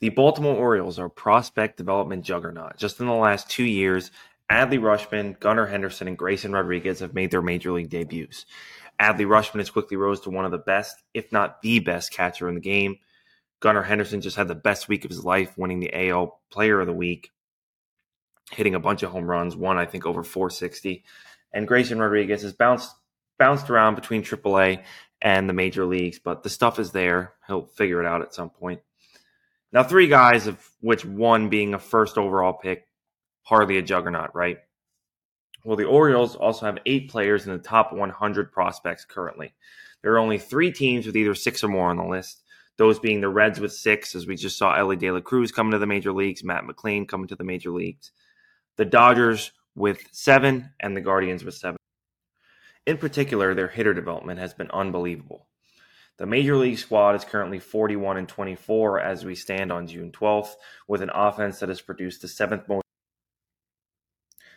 The Baltimore Orioles are prospect development juggernaut. Just in the last two years, Adley Rutschman, Gunnar Henderson, and Grayson Rodriguez have made their major league debuts. Adley Rutschman has quickly rose to one of the best, if not the best, catcher in the game. Gunnar Henderson just had the best week of his life, winning the AL Player of the Week, hitting a bunch of home runs, one I think over 460. And Grayson Rodriguez has bounced bounced around between AAA and the major leagues, but the stuff is there. He'll figure it out at some point. Now, three guys, of which one being a first overall pick, hardly a juggernaut, right? Well, the Orioles also have eight players in the top 100 prospects currently. There are only three teams with either six or more on the list. Those being the Reds with six, as we just saw Elly De La Cruz coming to the major leagues, Matt McLain coming to the major leagues, the Dodgers with seven, and the Guardians with seven. In particular, their hitter development has been unbelievable. The Major League squad is currently 41 and 24 as we stand on June 12th, with an offense that has produced the seventh most.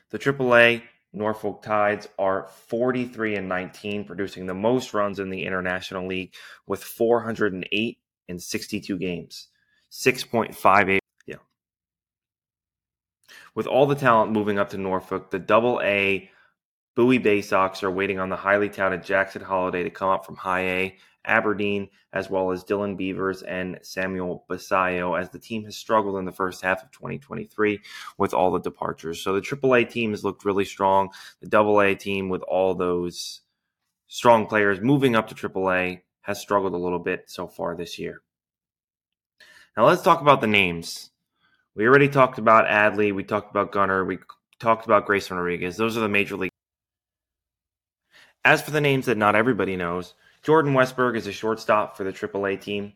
The AAA Norfolk Tides are 43 and 19, producing the most runs in the International League with 408 in 62 games, 6.58. Yeah. With all the talent moving up to Norfolk, the Double A Bowie Baysox are waiting on the highly touted Jackson Holliday to come up from High A Aberdeen, as well as Dylan Beavers and Samuel Basallo, as the team has struggled in the first half of 2023 with all the departures. So the AAA team has looked really strong. The AA team, with all those strong players moving up to AAA, has struggled a little bit so far this year. Now let's talk about the names. We already talked about Adley. We talked about Gunnar, We talked about Grayson Rodriguez. Those are the major league. As for the names that not everybody knows, Jordan Westburg is a shortstop for the AAA team,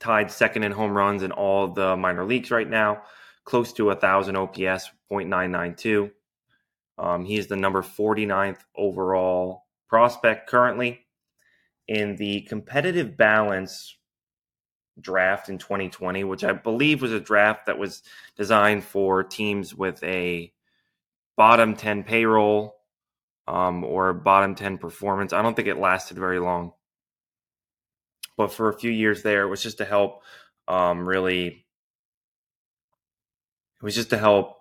tied second in home runs in all the minor leagues right now, close to a 1,000 OPS, 0.992. Um, he is the number 49th overall prospect currently. In the competitive balance draft in 2020, which I believe was a draft that was designed for teams with a bottom 10 payroll um, or bottom 10 performance. I don't think it lasted very long. But for a few years there, it was just to help um, really, it was just to help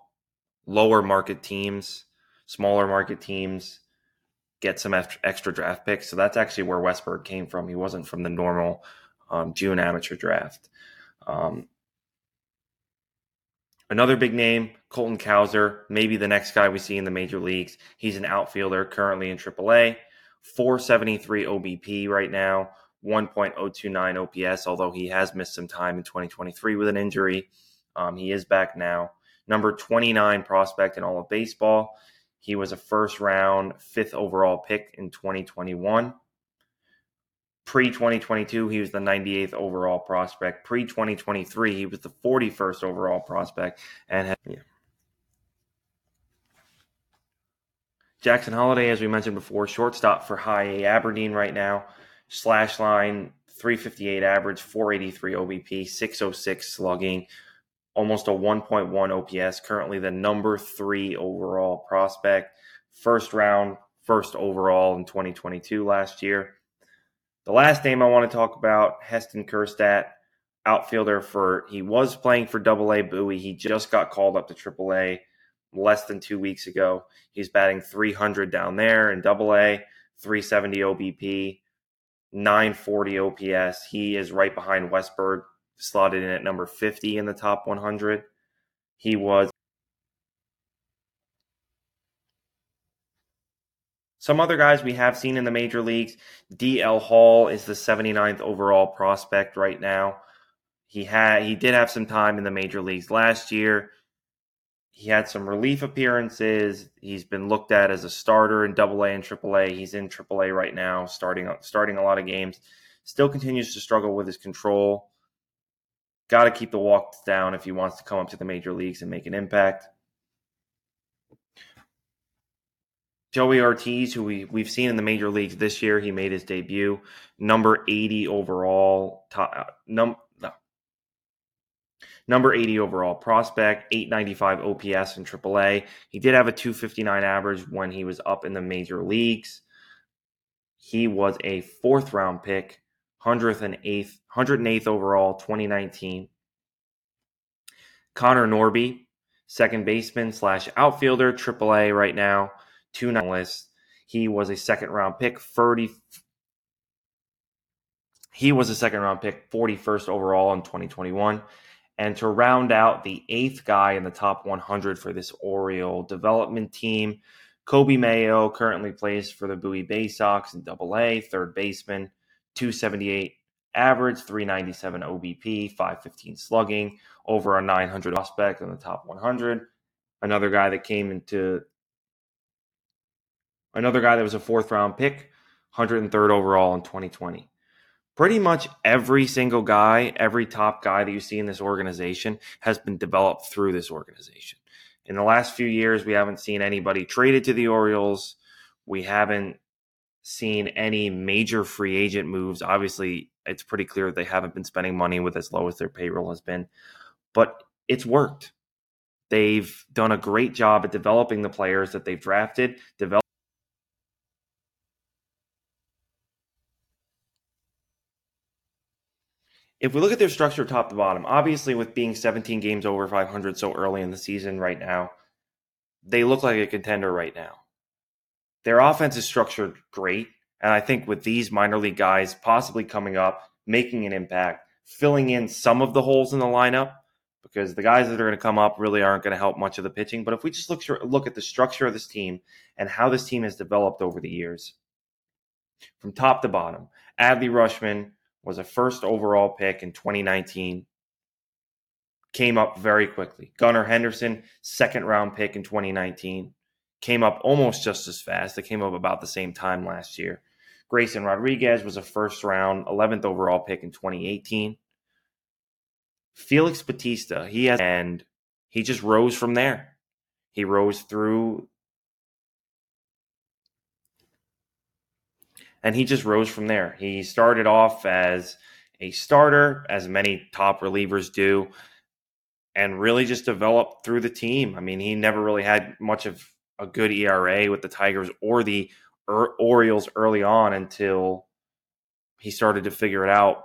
lower market teams, smaller market teams get some extra draft picks. So that's actually where Westburg came from. He wasn't from the normal um, June amateur draft. Um, Another big name, Colton Cowser, maybe the next guy we see in the major leagues. He's an outfielder currently in AAA, 473 OBP right now, 1.029 OPS, although he has missed some time in 2023 with an injury. Um, he is back now. Number 29 prospect in all of baseball. He was a first round, fifth overall pick in 2021. Pre 2022, he was the 98th overall prospect. Pre 2023, he was the 41st overall prospect. And had, yeah. Jackson Holliday, as we mentioned before, shortstop for High A Aberdeen right now. Slash line 358 average, 483 OBP, 606 slugging, almost a 1.1 OPS. Currently the number three overall prospect. First round, first overall in 2022 last year. The last name I want to talk about, Heston Kjerstad, outfielder for he was playing for Double A Bowie. He just got called up to Triple A less than two weeks ago. He's batting 300 down there in Double A, 370 OBP, 940 OPS. He is right behind Westburg, slotted in at number 50 in the top 100. He was Some other guys we have seen in the major leagues, DL Hall is the 79th overall prospect right now. He had he did have some time in the major leagues last year. He had some relief appearances. He's been looked at as a starter in Double A AA and Triple A. He's in Triple A right now, starting starting a lot of games. Still continues to struggle with his control. Got to keep the walks down if he wants to come up to the major leagues and make an impact. Joey Ortiz, who we, we've seen in the major leagues this year, he made his debut, number 80 overall, top, uh, num, no, number 80 overall prospect, 895 OPS in AAA. He did have a 259 average when he was up in the major leagues. He was a fourth round pick, 108th, 108th overall, 2019. Connor Norby, second baseman slash outfielder, AAA right now, two nine list. He was a second round pick, 30. He was a second round pick, 41st overall in 2021. And to round out the eighth guy in the top 100 for this Oriole development team, Coby Mayo currently plays for the Bowie Baysox in Double A, third baseman, 278 average, 397 OBP, 515 slugging, over a 900 prospect in the top 100. Another guy that came into another guy that was a fourth round pick, 103rd overall in 2020 pretty much every single guy, every top guy that you see in this organization has been developed through this organization. In the last few years, we haven't seen anybody traded to the Orioles. We haven't seen any major free agent moves. Obviously, it's pretty clear they haven't been spending money with as low as their payroll has been, but it's worked. They've done a great job at developing the players that they've drafted, develop if we look at their structure top to bottom, obviously with being 17 games over 500 so early in the season right now, they look like a contender right now. Their offense is structured great. And I think with these minor league guys possibly coming up, making an impact, filling in some of the holes in the lineup, because the guys that are going to come up really aren't going to help much of the pitching. But if we just look, look at the structure of this team and how this team has developed over the years, from top to bottom, Adley Rutschman, was a first overall pick in 2019. Came up very quickly. Gunnar Henderson, second round pick in 2019. Came up almost just as fast. They came up about the same time last year. Grayson Rodriguez was a first round, 11th overall pick in 2018. Felix Bautista, he has, and he just rose from there. He rose through and he just rose from there. He started off as a starter, as many top relievers do, and really just developed through the team. I mean, he never really had much of a good ERA with the Tigers or the Orioles early on until he started to figure it out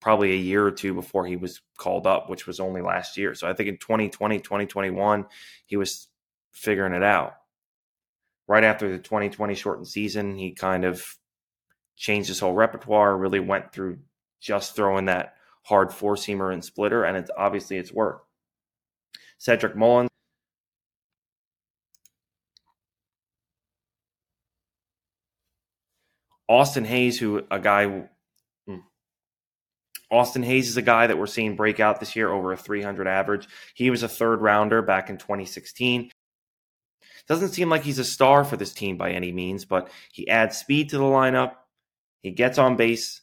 probably a year or two before he was called up, which was only last year. So I think in 2020, 2021, he was figuring it out. Right after the 2020 shortened season, he kind of changed his whole repertoire, really went through just throwing that hard four seamer and splitter, and it's obviously it's worked. Cedric Mullins. Austin Hays, who a guy hmm. Austin Hays is a guy that we're seeing break out this year over a 300 average. He was a third rounder back in 2016. Doesn't seem like he's a star for this team by any means, but he adds speed to the lineup. He gets on base.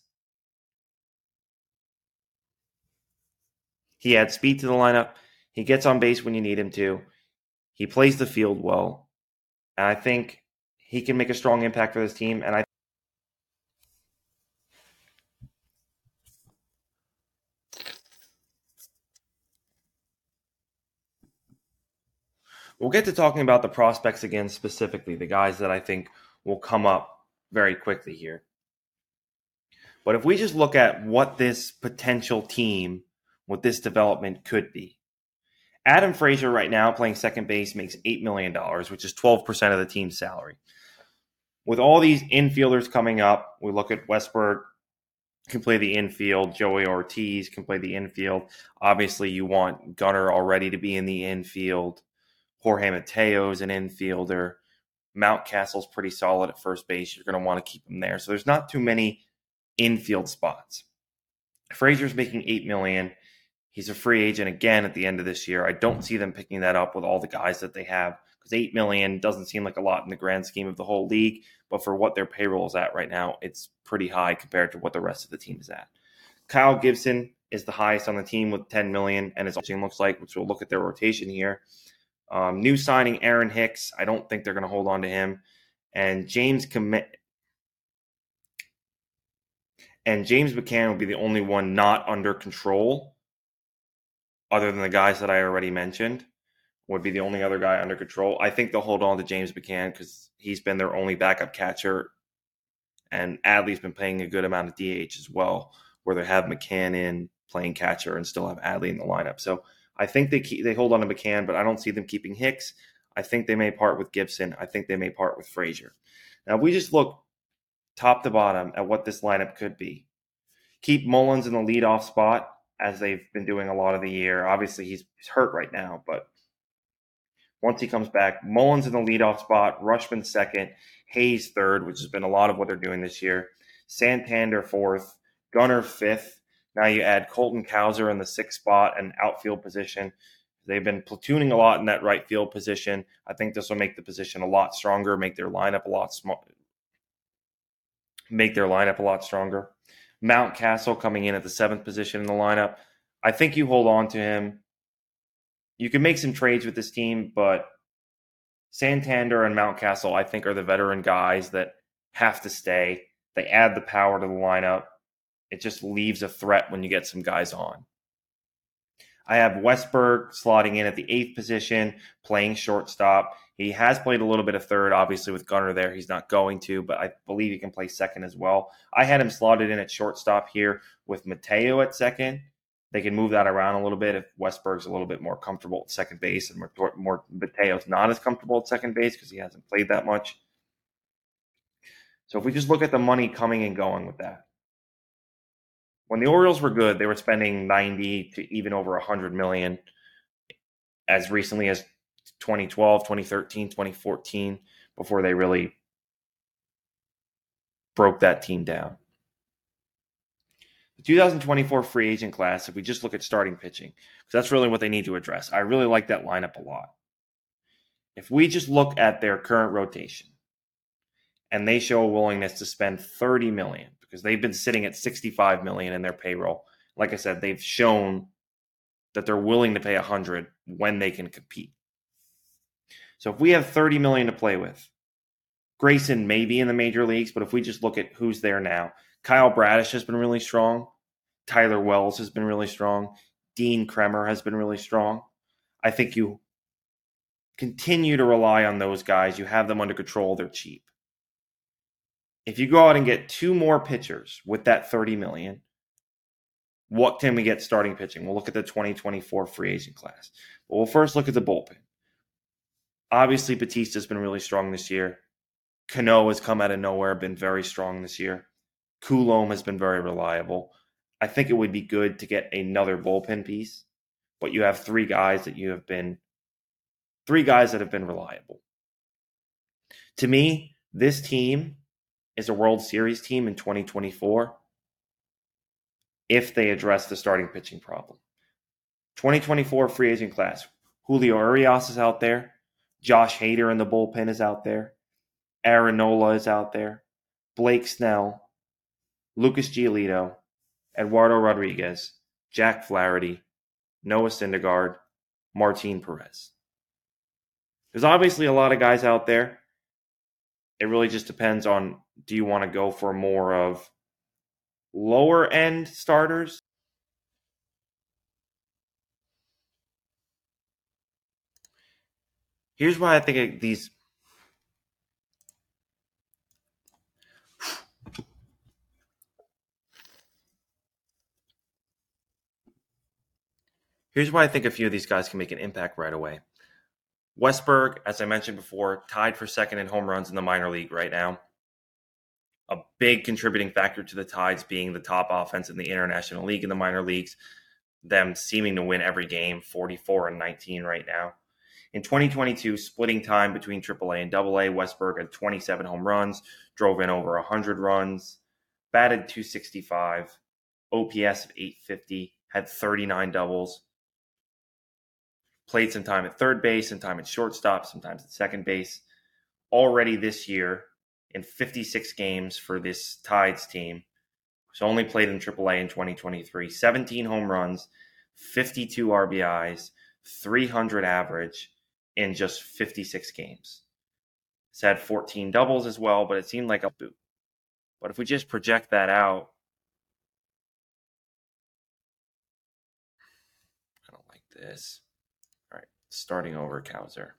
He adds speed to the lineup. He gets on base when you need him to. He plays the field well. And I think he can make a strong impact for this team. And I We'll get to talking about the prospects again specifically, the guys that I think will come up very quickly here. But if we just look at what this potential team, what this development could be, Adam Frazier right now playing second base makes $8 million, which is 12% of the team's salary. With all these infielders coming up, we look at Westburg can play the infield, Joey Ortiz can play the infield. Obviously, you want Gunnar already to be in the infield. Jorge Mateo's an infielder. Mountcastle's pretty solid at first base. You're going to want to keep him there. So there's not too many infield spots. Frazier's making eight million. He's a free agent again at the end of this year. I don't see them picking that up with all the guys that they have because eight million doesn't seem like a lot in the grand scheme of the whole league. But for what their payroll is at right now, it's pretty high compared to what the rest of the team is at. Kyle Gibson is the highest on the team with 10 million, and his team looks like, which we'll look at their rotation here. Um, new signing Aaron Hicks. I don't think they're going to hold on to him. And James and James McCann will be the only one not under control, other than the guys that I already mentioned. Would be the only other guy under control. I think they'll hold on to James McCann because he's been their only backup catcher, and Adley's been playing a good amount of DH as well, where they have McCann in playing catcher and still have Adley in the lineup. So I think they keep, they hold on to McCann, but I don't see them keeping Hicks. I think they may part with Gibson. I think they may part with Frazier. Now, if we just look top to bottom at what this lineup could be, keep Mullins in the leadoff spot as they've been doing a lot of the year. Obviously, he's, he's hurt right now, but once he comes back, Mullins in the leadoff spot, Rutschman second, Hays third, which has been a lot of what they're doing this year, Santander fourth, Gunnar fifth. Now you add Colton Cowser in the sixth spot and outfield position. They've been platooning a lot in that right field position. I think this will make the position a lot stronger, make their lineup a lot small, make their lineup a lot stronger. Mountcastle coming in at the seventh position in the lineup. I think you hold on to him. You can make some trades with this team, but Santander and Mountcastle, I think, are the veteran guys that have to stay. They add the power to the lineup. It just leaves a threat when you get some guys on. I have Westburg slotting in at the eighth position, playing shortstop. He has played a little bit of third, obviously, with Gunnar there. He's not going to, but I believe he can play second as well. I had him slotted in at shortstop here with Mateo at second. They can move that around a little bit if Westburg's a little bit more comfortable at second base and more, more Mateo's not as comfortable at second base because he hasn't played that much. So if we just look at the money coming and going with that, when the Orioles were good, they were spending 90 to even over 100 million as recently as 2012, 2013, 2014 before they really broke that team down. The 2024 free agent class, if we just look at starting pitching, because that's really what they need to address. I really like that lineup a lot. If we just look at their current rotation and they show a willingness to spend 30 million, because they've been sitting at 65 million in their payroll. Like I said, they've shown that they're willing to pay 100 when they can compete. So if we have 30 million to play with, Grayson may be in the major leagues, but if we just look at who's there now, Kyle Bradish has been really strong. Tyler Wells has been really strong. Dean Kremer has been really strong. I think you continue to rely on those guys. You have them under control. They're cheap if you go out and get two more pitchers with that 30 million, what can we get starting pitching? We'll look at the 2024 free agent class. But we'll first look at the bullpen. Obviously, Bautista's been really strong this year. Cano has come out of nowhere, been very strong this year. Coulombe has been very reliable. I think it would be good to get another bullpen piece, but you have three guys that you have been three guys that have been reliable. To me, this team is a World Series team in 2024 if they address the starting pitching problem. 2024 free agent class. Julio Urias is out there. Josh Hader in the bullpen is out there. Aaron Nola is out there. Blake Snell, Lucas Giolito, Eduardo Rodriguez, Jack Flaherty, Noah Syndergaard, Martin Perez. There's obviously a lot of guys out there it really just depends on do you want to go for more of lower end starters here's why i think these here's why i think a few of these guys can make an impact right away Westburg, as I mentioned before, tied for second in home runs in the minor league right now. A big contributing factor to the Tides being the top offense in the International League in the minor leagues, them seeming to win every game, 44 and 19 right now. In 2022, splitting time between AAA and AA, Westburg had 27 home runs, drove in over 100 runs, batted 265, OPS of 850, had 39 doubles, played some time at third base, some time at shortstop, sometimes at second base. Already this year, in 56 games for this Tides team, who's only played in AAA in 2023, 17 home runs, 52 RBIs, 300 average in just 56 games. He's had 14 doubles as well, but it seemed like a boot. But if we just project that out, I don't like this All right, starting over Cowser.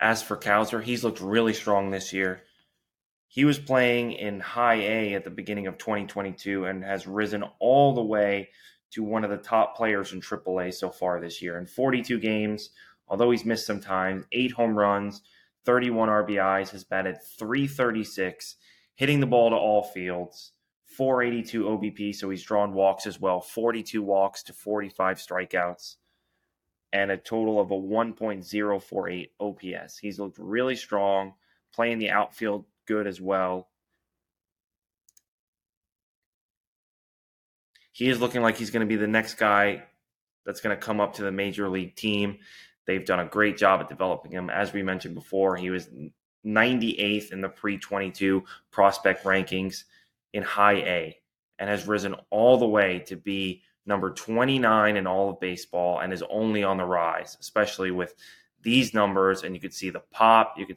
As for Cowser, he's looked really strong this year. He was playing in high A at the beginning of 2022 and has risen all the way to one of the top players in AAA so far this year. In 42 games, although he's missed some time, eight home runs, 31 RBIs, has batted 336, hitting the ball to all fields, 482 OBP, so he's drawn walks as well, 42 walks to 45 strikeouts, and a total of a 1.048 OPS. He's looked really strong, playing the outfield good as well. He is looking like he's going to be the next guy that's going to come up to the major league team. They've done a great job at developing him. As we mentioned before, he was 98th in the pre 22 prospect rankings in high A and has risen all the way to be number 29 in all of baseball and is only on the rise, especially with these numbers. And you could see the pop, you could